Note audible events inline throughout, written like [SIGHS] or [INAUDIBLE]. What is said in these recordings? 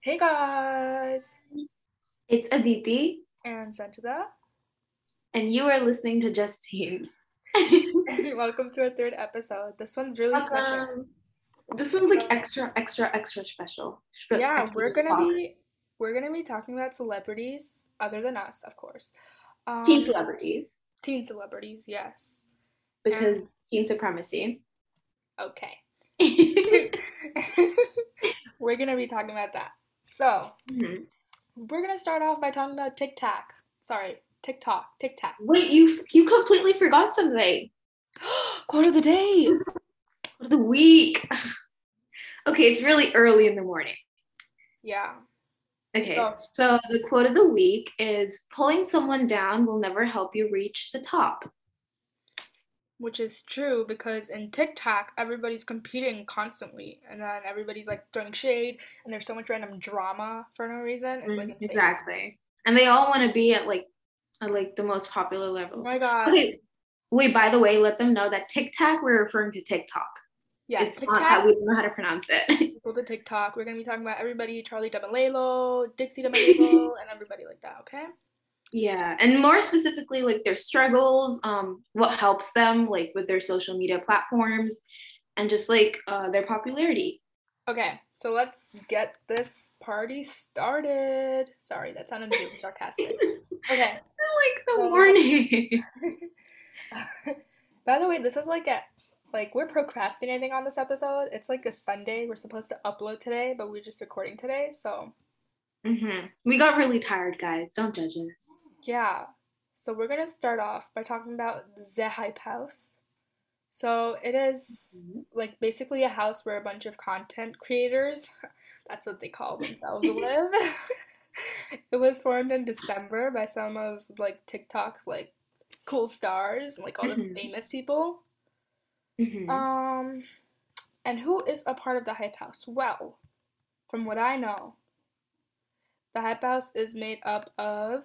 Hey guys! It's Aditi, And Sanchita. and you are listening to Just Teens. [LAUGHS] Welcome to our third episode. This one's really special. This one's like extra, extra, extra special. Yeah, extra we're gonna be we're gonna be talking about celebrities other than us, of course. Um, teen celebrities teen celebrities, yes. because teen supremacy. Okay. [LAUGHS] [LAUGHS] we're gonna be talking about that. So Mhm. we're gonna start off by talking about TikTok. Sorry, TikTok, TikTok. Wait, you you completely forgot something. [GASPS] Quote of the day. Quote of the week. [SIGHS] okay, it's really early in the morning. Yeah. Okay, Go. so the quote of the week is pulling someone down will never help you reach the top. Which is true because in TikTok, everybody's competing constantly, and then everybody's like throwing shade, and there's so much random drama for no reason. It's like Mm, insane. exactly. And they all want to be at like at like the most popular level. Oh my god. Okay, wait, by the way, let them know that TikTok, we're referring to TikTok. Yeah, it's not how TikTok. we don't know how to pronounce it. [LAUGHS] Go to TikTok. We're gonna be talking about everybody: Charli D'Amelio, Dixie D'Amelio, [LAUGHS] and everybody like that. Okay. Yeah, and more specifically, like their struggles, um, what helps them, like with their social media platforms, and just like uh, their popularity. Okay. So let's get this party started. Sorry, that sounded really sarcastic. [LAUGHS] Okay. like the So- warning. [LAUGHS] By the way, this is like a like we're procrastinating on this episode. It's like a Sunday. We're supposed to upload today, but we're just recording today. So hmm We got really tired, guys. Don't judge us. Yeah. So we're gonna start off by talking about the Hype House. So it is like basically a house where a bunch of content creators, [LAUGHS] that's what they call themselves, [LAUGHS] live. [LAUGHS] it was formed in December by some of like TikTok's like cool stars, like all the Mhm. famous people. Mhm. Um, and who is a part of the Hype House? Well, from what I know, the Hype House is made up of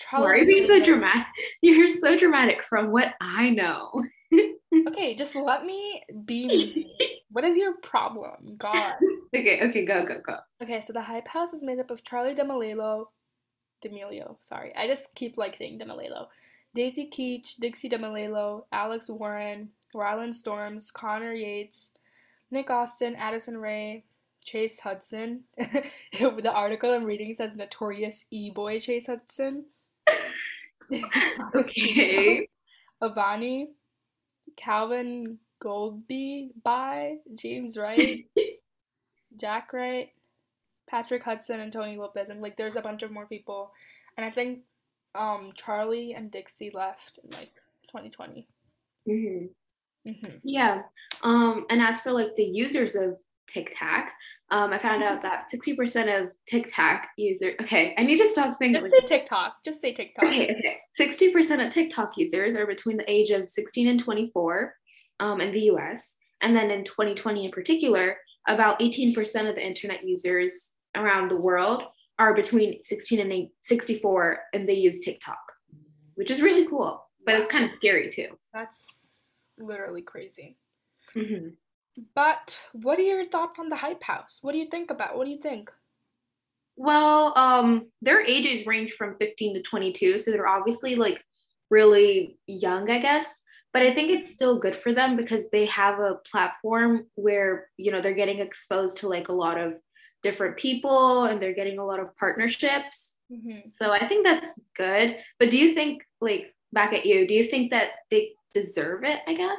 Charli. you being so dramatic? [LAUGHS] You're so dramatic. From what I know. [LAUGHS] Okay, just let me be. [LAUGHS] What is your problem? God. Okay, okay, go, go, go. Okay, so the Hype House is made up of Charli D'Amelio, D'Amelio, sorry, I just keep like saying D'Amelio, Daisy Keech, Dixie D'Amelio, Alex Warren, Ryland Storms, Connor Yates, Nick Austin, Addison Rae, Chase Hudson. the article I'm reading says notorious e-boy Chase Hudson. [LAUGHS] Okay. Avani, Calvin Goldby, by James Wright, [LAUGHS] Jack Wright, Patrick Hudson, and Tony Lopez, and like there's a bunch of more people, and I think um Charli and Dixie left in like 2020. hmm hmm Yeah. Um, and as for like the users of TikTok, um, I found out that 60% of TikTok users, okay, I need to stop saying Just say TikTok. Just say TikTok. Okay, okay. 60% of TikTok users are between the age of 16 and 24 um, in the US. And then in 2020 in particular, about 18% of the internet users around the world are between 16 and 64 and they use TikTok, which is really cool, but it's kind of scary too. That's literally crazy. Mhm. But what are your thoughts on the Hype House? What do you think about? What do you think? Well, um, their ages range from 15 to 22, so they're obviously like really young, I guess. But I think it's still good for them because they have a platform where, you know, they're getting exposed to like a lot of different people and they're getting a lot of partnerships. hmm So I think that's good. But do you think, like, back at you, do you think that they deserve it, I guess?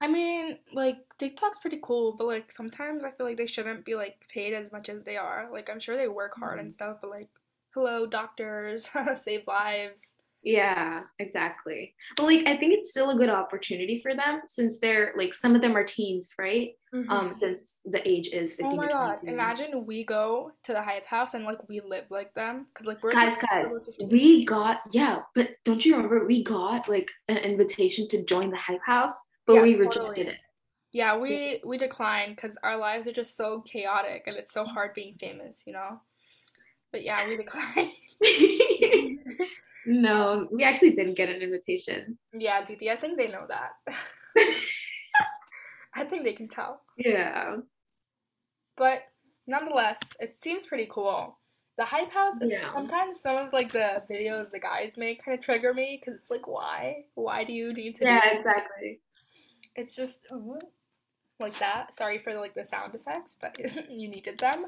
I mean, like TikTok's pretty cool, but like sometimes I feel like they shouldn't be like paid as much as they are. Like I'm sure they work hard and stuff, but like, hello, doctors, [LAUGHS] save lives. Yeah, exactly. But like I think it's still a good opportunity for them since they're like some of them are teens, right? Um, since the age is 15 Oh my god, imagine we go to the Hype House and like we live like them, cause like we're Guys, guys, we got yeah, but don't you remember we got like an invitation to join the hype house, but Yeah, we totally. rejected it. Yeah, we we declined because our lives are just so chaotic and it's so hard being famous, you know. But yeah, we declined. [LAUGHS] no, we actually didn't get an invitation. yeah, Didi, I think they know that. [LAUGHS] I think they can tell. Yeah. But nonetheless, it seems pretty cool. The hype house, Yeah. sometimes some of like the videos the guys make kind of trigger me because it's like, why? Why do you need to do Yeah, exactly. It's just uh, like that. Sorry for like the sound effects, but [LAUGHS] you needed them.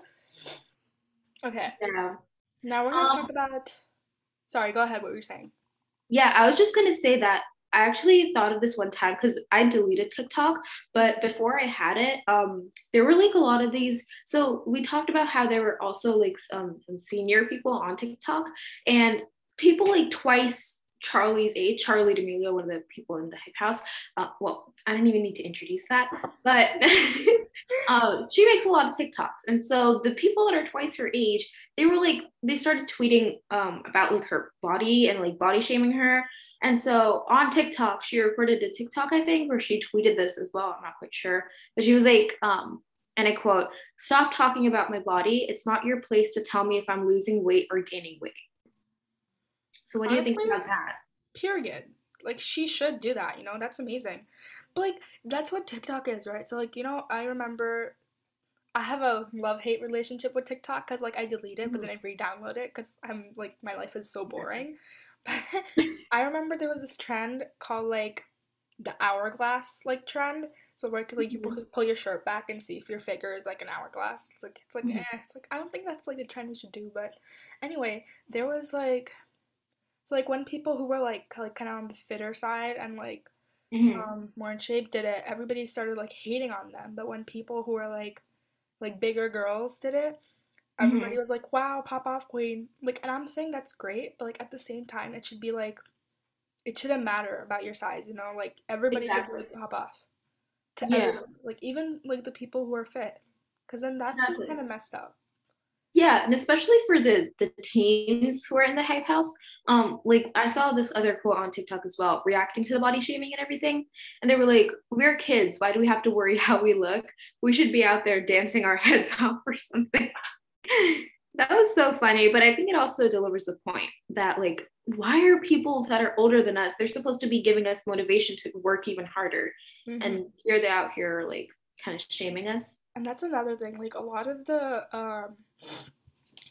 Okay, Yeah. now we're gonna Um, talk about. Sorry, go ahead. What were you saying? Yeah, I was just gonna say that I actually thought of this one time because I deleted TikTok, but before I had it, um, there were like a lot of these. So we talked about how there were also like some, some senior people on TikTok and people like twice Charli's age, Charli D'Amelio, one of the people in the Hype House. Uh, well, I don't even need to introduce that, but [LAUGHS] uh, she makes a lot of TikToks, and so the people that are twice her age, they were like, they started tweeting um, about like her body and like body shaming her. And so on TikTok, she recorded a TikTok, I think, where she tweeted this as well. I'm not quite sure, but she was like, um, and I quote, "Stop talking about my body. It's not your place to tell me if I'm losing weight or gaining weight." So what do you think about that? Period. Like she should do that. You know, that's amazing. But like that's what TikTok is, right? So like you know, I remember I have a love hate relationship with TikTok because like I delete it, but then I re-download it because I'm like my life is so boring. [LAUGHS] But [LAUGHS] I remember there was this trend called like the hourglass like trend. So where like you Mhm. pull your shirt back and see if your figure is like an hourglass. It's like it's like Mhm. eh, it's like I don't think that's like a trend you should do. But anyway, there was like so like when people who were like like kind of on the fitter side and like Mhm. um more in shape did it, everybody started like hating on them. But when people who were like like bigger girls did it, everybody Mhm. was like, "Wow, pop off queen!" Like, and I'm saying that's great, but like at the same time, it should be like it shouldn't matter about your size, you know? Like everybody should like pop off to Yeah. everyone, like even like the people who are fit, because then that's just kind of messed up. Yeah, and especially for the the teens who are in the hype house. Um, like I saw this other quote on TikTok as well, reacting to the body shaming and everything. And they were like, We're kids, why do we have to worry [LAUGHS] how we look? We should be out there dancing our [LAUGHS] heads off or something. [LAUGHS] That was so funny, but I think it also delivers the point that like why are people that are older than us, they're supposed to be giving us motivation to work even harder. hmm And here they out here like kind of shaming us. And that's another thing. Like a lot of the um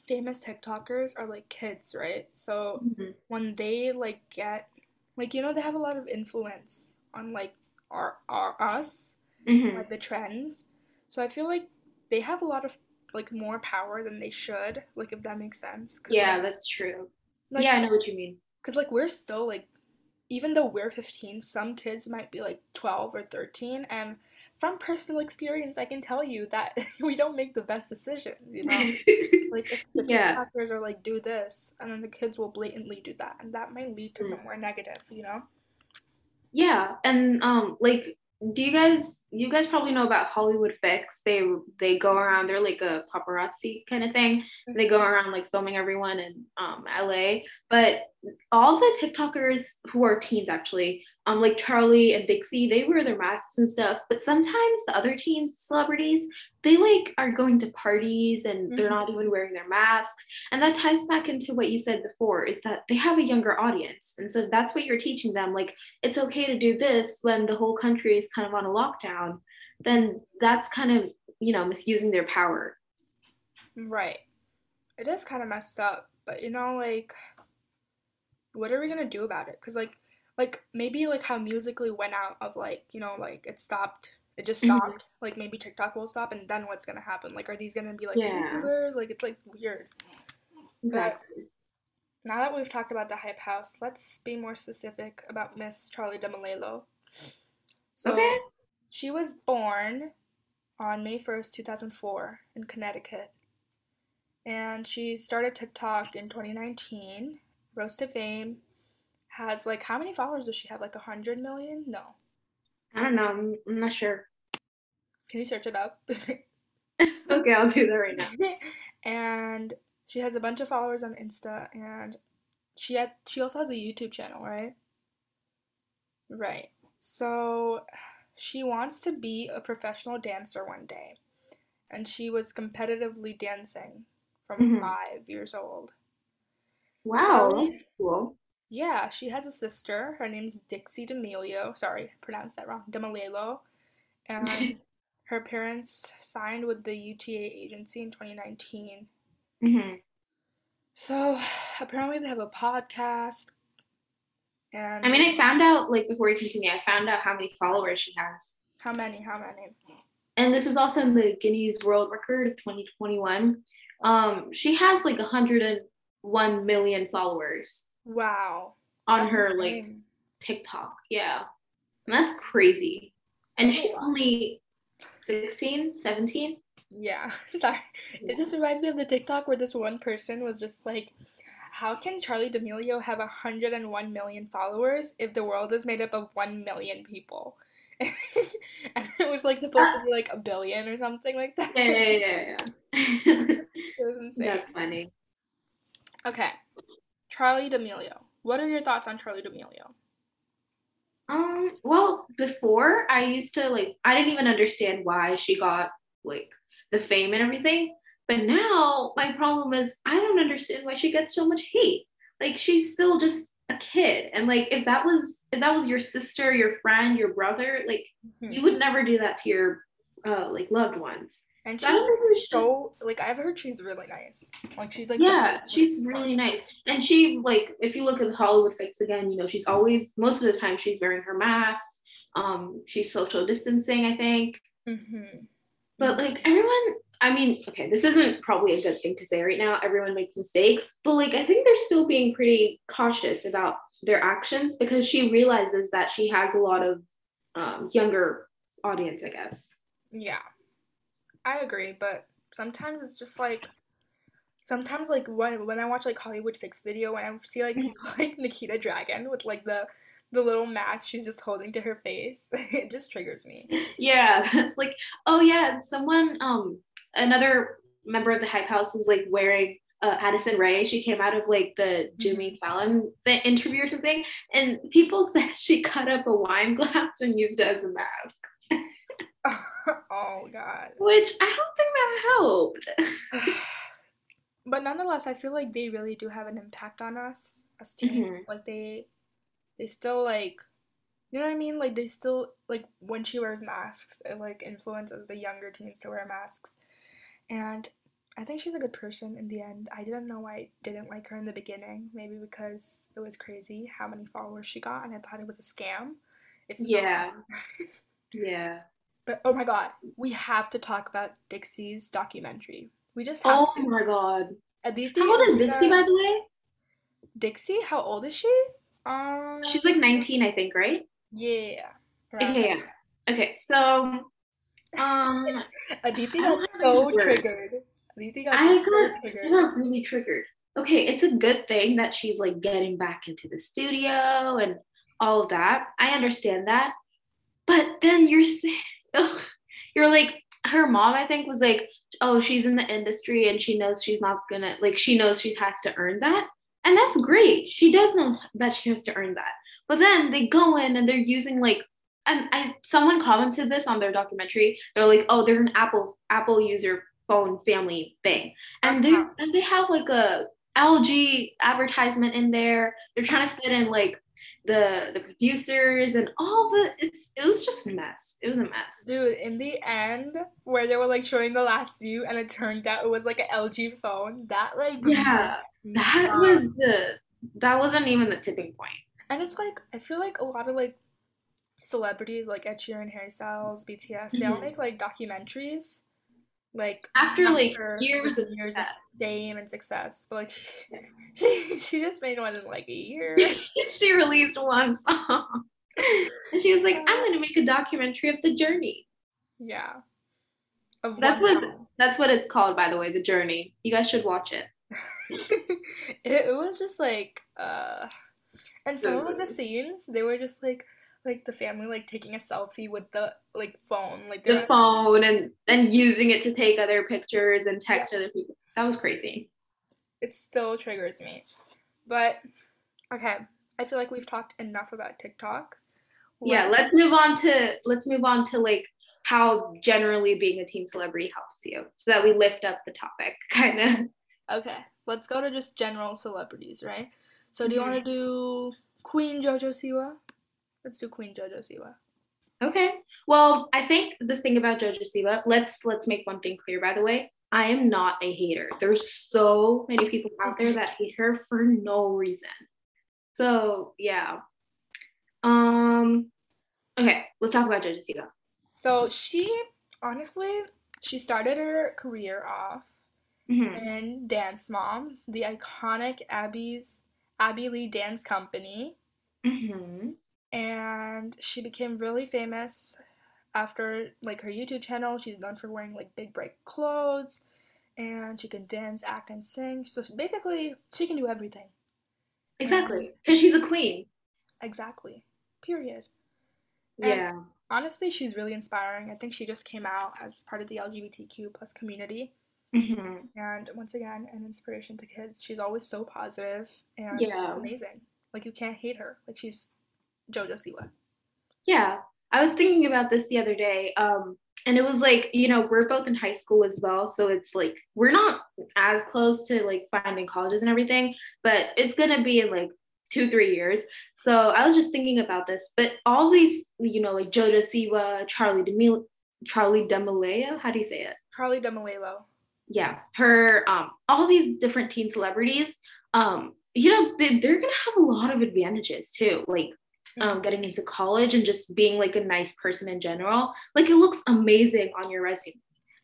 famous TikTokers are like kids, right? So Mhm. when they like get like you know they have a lot of influence on like our our us Mhm. like the trends. So I feel like they have a lot of like more power than they should, like if that makes sense. Yeah, like, that's true. like, Yeah, I know what you mean. cause like we're still like, even though we're 15, some kids might be like 12 or 13, and from personal experience, I can tell you that [LAUGHS] we don't make the best decisions. You know, [LAUGHS] like if the Yeah. TikTokers are like do this, and then the kids will blatantly do that, and that might lead to Mm. somewhere negative. You know. Yeah, and um, like, do you guys you guys probably know about Hollywood Fix? They they go around. They're like a paparazzi kind of thing. They go around like filming everyone in um LA. But all the TikTokers who are teens actually, um, like Charli and Dixie, they wear their masks and stuff. But sometimes the other teen celebrities, they like are going to parties and they're Mhm. not even wearing their masks. And that ties back into what you said before, is that they have a younger audience. And so that's what you're teaching them. Like it's okay to do this when the whole country is kind of on a lockdown, then that's kind of, you know, misusing their power. Right. It is kind of messed up, but you know, like, what are we gonna do about it? Cause like, like maybe like how Musical.ly went out of like, you know, like it stopped. It just Mhm. stopped. Like maybe TikTok will stop, and then what's gonna happen? Like, are these gonna be like Yeah. YouTubers? Like, it's like weird. But now that we've talked about the hype house, let's be more specific about Miss Charli D'Amelio. So Okay. she was born on May 1st, 2004, in Connecticut. And she started TikTok in 2019, rose to fame, has like, how many followers does she have? Like a 100 million? No. I don't know. I'm, not sure. Can you search it up? [LAUGHS] okay, I'll do that right now. [LAUGHS] and she has a bunch of followers on Insta, and she had she also has a YouTube channel, right? Right. So she wants to be a professional dancer one day, and she was competitively dancing from Mhm. five years old. Wow, cool. Yeah, she has a sister. Her name's Dixie D'Amelio. Sorry, pronounced that wrong. D'Amelio. And [LAUGHS] her parents signed with the UTA agency in 2019. hmm So apparently they have a podcast. And I mean, I found out like before you continue, I found out how many followers she has, how many? How many? and this is also in the Guinness World Record of 2021. Um, she has like 101 million followers Wow. on That's her like. TikTok. Yeah, and that's crazy. And she's only 16, 17. Yeah, [LAUGHS] sorry. It just reminds me of the TikTok where this one person was just like, How can Charli D'Amelio have 101 million followers if the world is made up of 1 million people? [LAUGHS] and it was like supposed to be like a billion or something like that. Yeah, yeah, yeah, yeah. [LAUGHS] It was insane. that's funny. Okay. Charli D'Amelio. What are your thoughts on Charli D'Amelio? Um, well, before I used to like I didn't even understand why she got like the fame and everything. But now my problem is I don't understand why she gets so much hate. Like she's still just a kid. And like if that was if that was your sister, your friend, your brother, like Mhm. you would never do that to your uh like loved ones. And I don't think we she's so like I've heard she's really nice. Like she's like yeah, she's really nice. And she like if you look at the Hollywood Fix again, you know, she's always most of the time she's wearing her mask. Um, she's social distancing, I think. Mhm. But like everyone, I mean, okay, this isn't probably a good thing to say right now. Everyone makes mistakes, but like I think they're still being pretty cautious about their actions because she realizes that she has a lot of um, younger audience, I guess. Yeah. I agree, but sometimes it's just like sometimes like when when I watch like Hollywood Fix video when I see like people [LAUGHS] like Nikita Dragun with like the the little mask she's just holding to her face, [LAUGHS] it just triggers me. Yeah, [LAUGHS] it's like, oh yeah, someone, um, another member of the Hype House was like wearing uh, Addison Rae. She came out of like the Jimmy Fallon th- interview or something, and people said she cut up a wine glass and used it as a mask, [LAUGHS] oh god. which I don't think that helped. [SIGHS] but nonetheless, I feel like they really do have an impact on us as teens. Mhm. Like they they still like you know what I mean? Like they still like when she wears masks, it like influences the younger teens to wear masks. And I think she's a good person in the end. I didn't know I didn't like her in the beginning, maybe because it was crazy how many followers she got and I thought it was a scam. It's. Yeah. [LAUGHS] Yeah. But oh my god, we have to talk about Dixie's documentary. We just have Oh to. my god. Aditi How old is Dixie, by the way? Dixie, how old is she? Um, She's like 19, I think, right? yeah. Okay, yeah. Okay, so, um, [LAUGHS] Aditi I got so triggered. Aditi got I so got, I triggered. got really triggered. Okay, it's a good thing that she's like getting back into the studio and all of that. I understand that. But then you're saying, you're like, her mom, I think, was like, oh, she's in the industry and she knows she's not gonna, like, she knows she has to earn that. And that's great. She does know that she has to earn that. But then they go in and they're using like, and I someone commented this on their documentary. They're like, oh, they're an Apple Apple user phone family thing, and they Uh-huh. and they have like a LG advertisement in there. They're trying to fit in like the the producers and all the it's it was just a mess. It was a mess. Dude, in the end, where they were like showing the last view and it turned out it was like an LG phone, that like Yeah, That up. was the that wasn't even the tipping point. And it's like I feel like a lot of like celebrities like Ed Sheeran, Harry Styles, BTS, they all Mhm. make like documentaries. Like After, like, years of years success. of fame and success. But like [LAUGHS] she, she just made one in like a year. [LAUGHS] she released one song, and she was like, "I'm gonna make a documentary of the journey." yeah. Of That's what song. that's what it's called, by the way, the journey. You guys should watch it. [LAUGHS] it, it was just like uh and some of the scenes they were just like like the family like taking a selfie with the like phone like The phone and and using it to take other pictures and text other people. That was crazy. it still triggers me but okay i feel like we've talked enough about tiktok Yeah, let's move on to let's move on to like how generally being a teen celebrity helps you, so that we lift up the topic, [LAUGHS] kind of. okay let's go to just general celebrities right so do you Mhm. want to do queen jojo siwa let's do queen jojo siwa Okay. Well, I think the thing about Jojo Siwa, let's let's make one thing clear by the way. I am not a hater. There's so many people out there that hate her for no reason. So yeah. Um okay, let's talk about Jojo Siwa. So she honestly, she started her career off Mhm. in Dance Moms, the iconic Abby's Abby Lee Dance Company, Mhm. And she became really famous after like her YouTube channel. She's known for wearing like big bright clothes, and she can dance, act, and sing. So basically, she can do everything. Exactly. Cuz she's a queen. Exactly. Period. And- Yeah. Honestly, she's really inspiring. I think she just came out as part of the LGBTQ plus community. Mhm. And once again, an inspiration to kids. She's always so positive and Yeah. amazing. Like you can't hate her. Like she's JoJo Siwa. Yeah, I was thinking about this the other day. Um, and it was like, you know, we're both in high school as well. So it's like, we're not as close to like finding colleges and everything, but it's going to be in like two, three years. So I was just thinking about this. But all these, you know, like Jojo Siwa, Charlie DeMille, Charli D'Amelio, how do you say it? Charli D'Amelio. yeah her um all these different teen celebrities um you know they, they're gonna have a lot of advantages too like um getting into college and just being like a nice person in general like it looks amazing on your resume.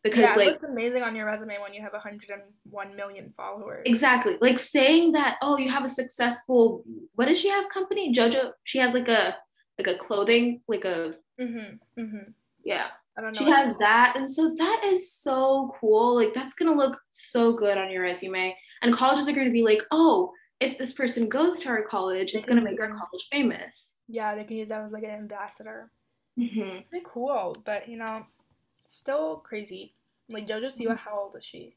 Because yeah, it like looks amazing on your resume when you have 101 million followers. exactly. Like saying that oh you have a successful what does she have company? Jojo? She has like a like a clothing like a Mhm. Mhm. yeah. I don't know. she has that and so that is so cool. Like that's going to look so good on your resume. And colleges are going to be like oh if this person goes to our college it's going to make our college famous Yeah, they can use that as like an ambassador. hmm Pretty cool, but you know, still crazy. Like JoJo Mm-hmm. Siwa, how old is she?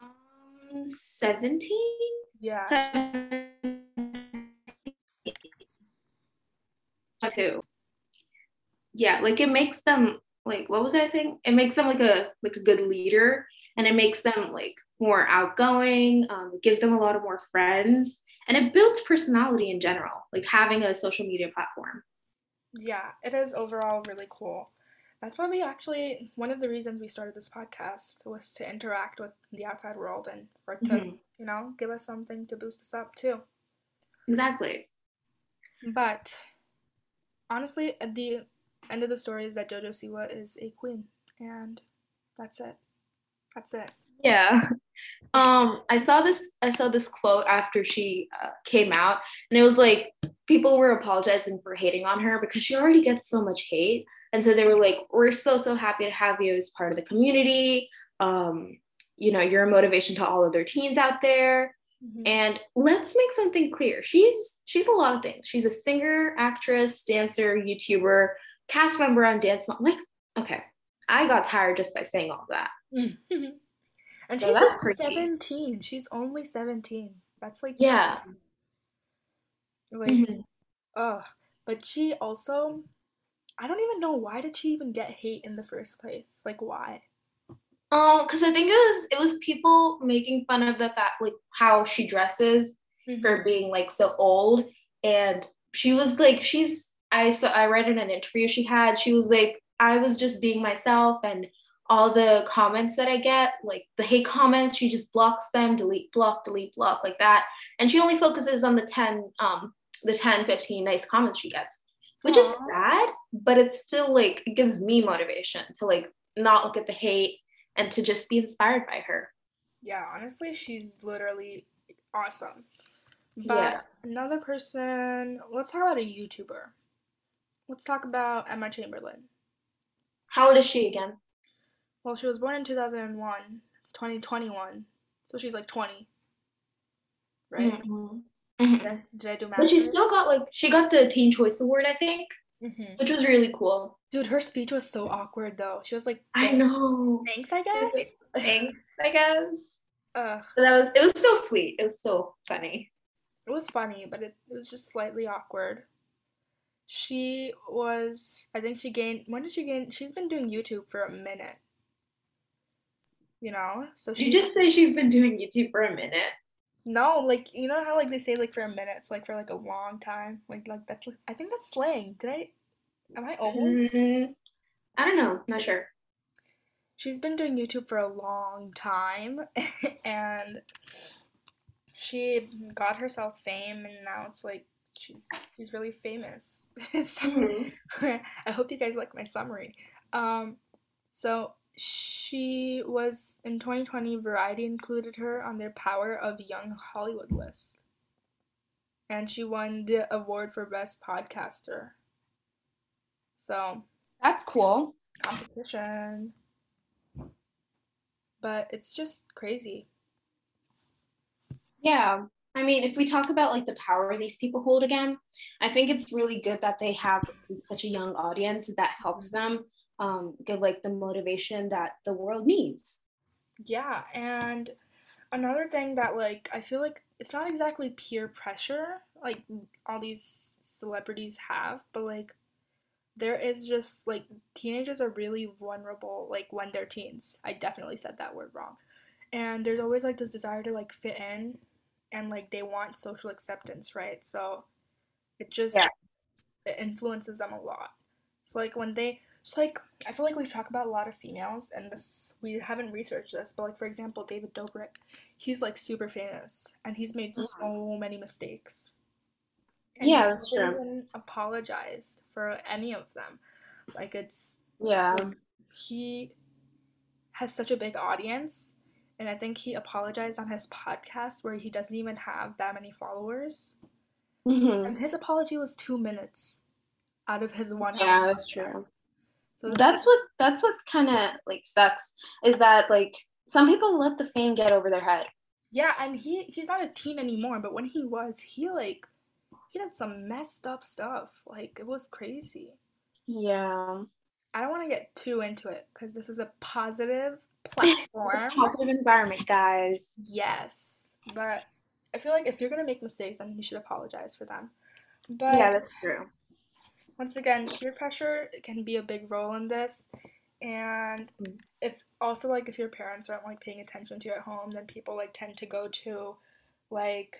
um 17 Yeah. Two. Yeah, like it makes them like what was I saying? It makes them like a like a good leader, and it makes them like more outgoing. Um, it gives them a lot of more friends, and it builds personality in general. Like having a social media platform. Yeah, it is overall really cool. That's why we actually, one of the reasons we started this podcast was to interact with the outside world and for it to, Mhm. you know, give us something to boost us up too. Exactly. But honestly, at the end of the story is that JoJo Siwa is a queen, and that's it. That's it. Yeah. Um, I saw this. I saw this quote after she uh, came out, and it was like people were apologizing for hating on her because she already gets so much hate, and so they were like, "We're so so happy to have you as part of the community. Um, you know, you're a motivation to all other teens out there." Mhm. And let's make something clear. She's she's a lot of things. She's a singer, actress, dancer, YouTuber, cast member on Dance Mom. Like, okay, I got tired just by saying all that. And So she's just crazy. 17. She's only 17. That's like, Yeah. like, Mhm. ugh. But she also, I don't even know why did she even get hate in the first place? Like, why? Um, because I think it was it was people making fun of the fact like how she dresses for being like so old, and she was like she's I saw I read in an interview she had she was like I was just being myself and all the comments that I get like the hate comments she just blocks them delete block delete block like that and she only focuses on the 10 um the 10 15 nice comments she gets which is Aw. sad but it's still like it gives me motivation to like not look at the hate and to just be inspired by her Yeah, honestly, she's literally awesome. But Yeah. another person, let's talk about a YouTuber. Let's talk about Emma Chamberlain. how old is she again Well, she was born in 2001. It's 2021. So she's like 20. Right? Mhm. Did, I, did I do math? But she still got like she got the Teen Choice Award, I think, Mhm. which was really cool. Dude, her speech was so awkward though. She was like, I know. Thanks, I guess. Thanks, I guess. Ugh. But that was it was so sweet. It was so funny. It was funny, but it, it was just slightly awkward. She was, I think she gained, when did she gain? She's been doing YouTube for a minute. You know? So she, you just say she's been doing YouTube for a minute? no, like, you know how, like, they say, like, for a minute, it's like for, like, a long time? Like, like, that's, like, I think that's slang. Did I, Am I old? Mm, I don't know. I'm Not sure. She's been doing YouTube for a long time [LAUGHS] and she got herself fame and now it's like she's she's really famous. [LAUGHS] so Mhm. [LAUGHS] I hope you guys like my summary. Um so she was in 2020 Variety included her on their Power of Young Hollywood list. And she won the award for best podcaster. So, That's cool. competition. But it's just crazy. Yeah. I mean, if we talk about like the power these people hold again, I think it's really good that they have such a young audience that helps them um, get like the motivation that the world needs. Yeah, and another thing that like I feel like it's not exactly peer pressure like all these celebrities have, but like there is just like teenagers are really vulnerable like when they're teens. I definitely said that word wrong. And there's always like this desire to like fit in and like they want social acceptance, right? So it just Yeah. it influences them a lot. So like when they so like I feel like we've talked about a lot of females and this we haven't researched this, but like for example, David Dobrik, he's like super famous and he's made mm. so many mistakes. And Yeah, that's hasn't true. apologized for any of them. Like it's Yeah. like he has such a big audience and I think he apologized on his podcast where he doesn't even have that many followers. hmm And his apology was two minutes out of his one Yeah, hour that's true. So That's what that's what kind of like sucks is that like some people let the fame get over their head. Yeah, and he he's not a teen anymore, but when he was, he like he did some messed up stuff. Like it was crazy. Yeah. I don't want to get too into it because this is a positive platform. positive environment, guys. yes, but I feel like if you're gonna make mistakes, then you should apologize for them. But Yeah, that's true. once again, peer pressure can be a big role in this. And Mm. if also like if your parents aren't like paying attention to you at home, then people like tend to go to like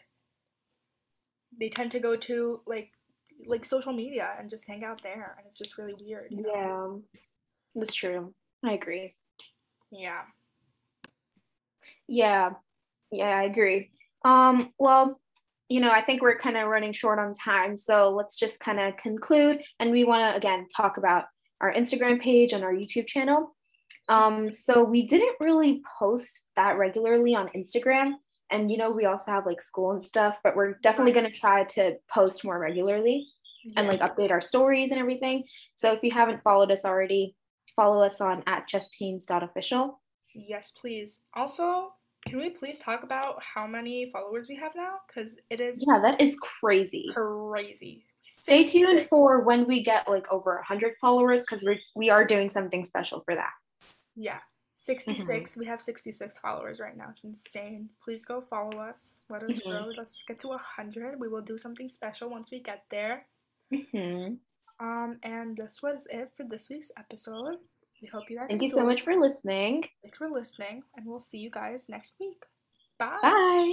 they tend to go to like like social media and just hang out there and it's just really weird. you know? Yeah. That's true. I agree. Yeah. Yeah. Yeah, I agree. Um, well, you know, I think we're kind of running short on time, so let's just kind of conclude. And we want to again talk about our Instagram page and our YouTube channel. Um, so we didn't really post that regularly on Instagram, and you know, we also have like school and stuff, but we're definitely going to try to post more regularly and like update our stories and everything. So if you haven't followed us already, follow us on at justteens.official. Yes, please. Also, can we please talk about how many followers we have now? Because it is Yeah, that is crazy. crazy. Stay tuned for when we get like over 100 followers because we we are doing something special for that. Yeah. 66. We have 66 followers right now. It's insane. Please go follow us. Let us Mhm. grow. Let's get to 100. We will do something special once we get there. Mm-hmm. Um, and this was it for this week's episode. We hope you guys Thank you so much for listening. Thanks for listening, and we'll see you guys next week. Bye. Bye.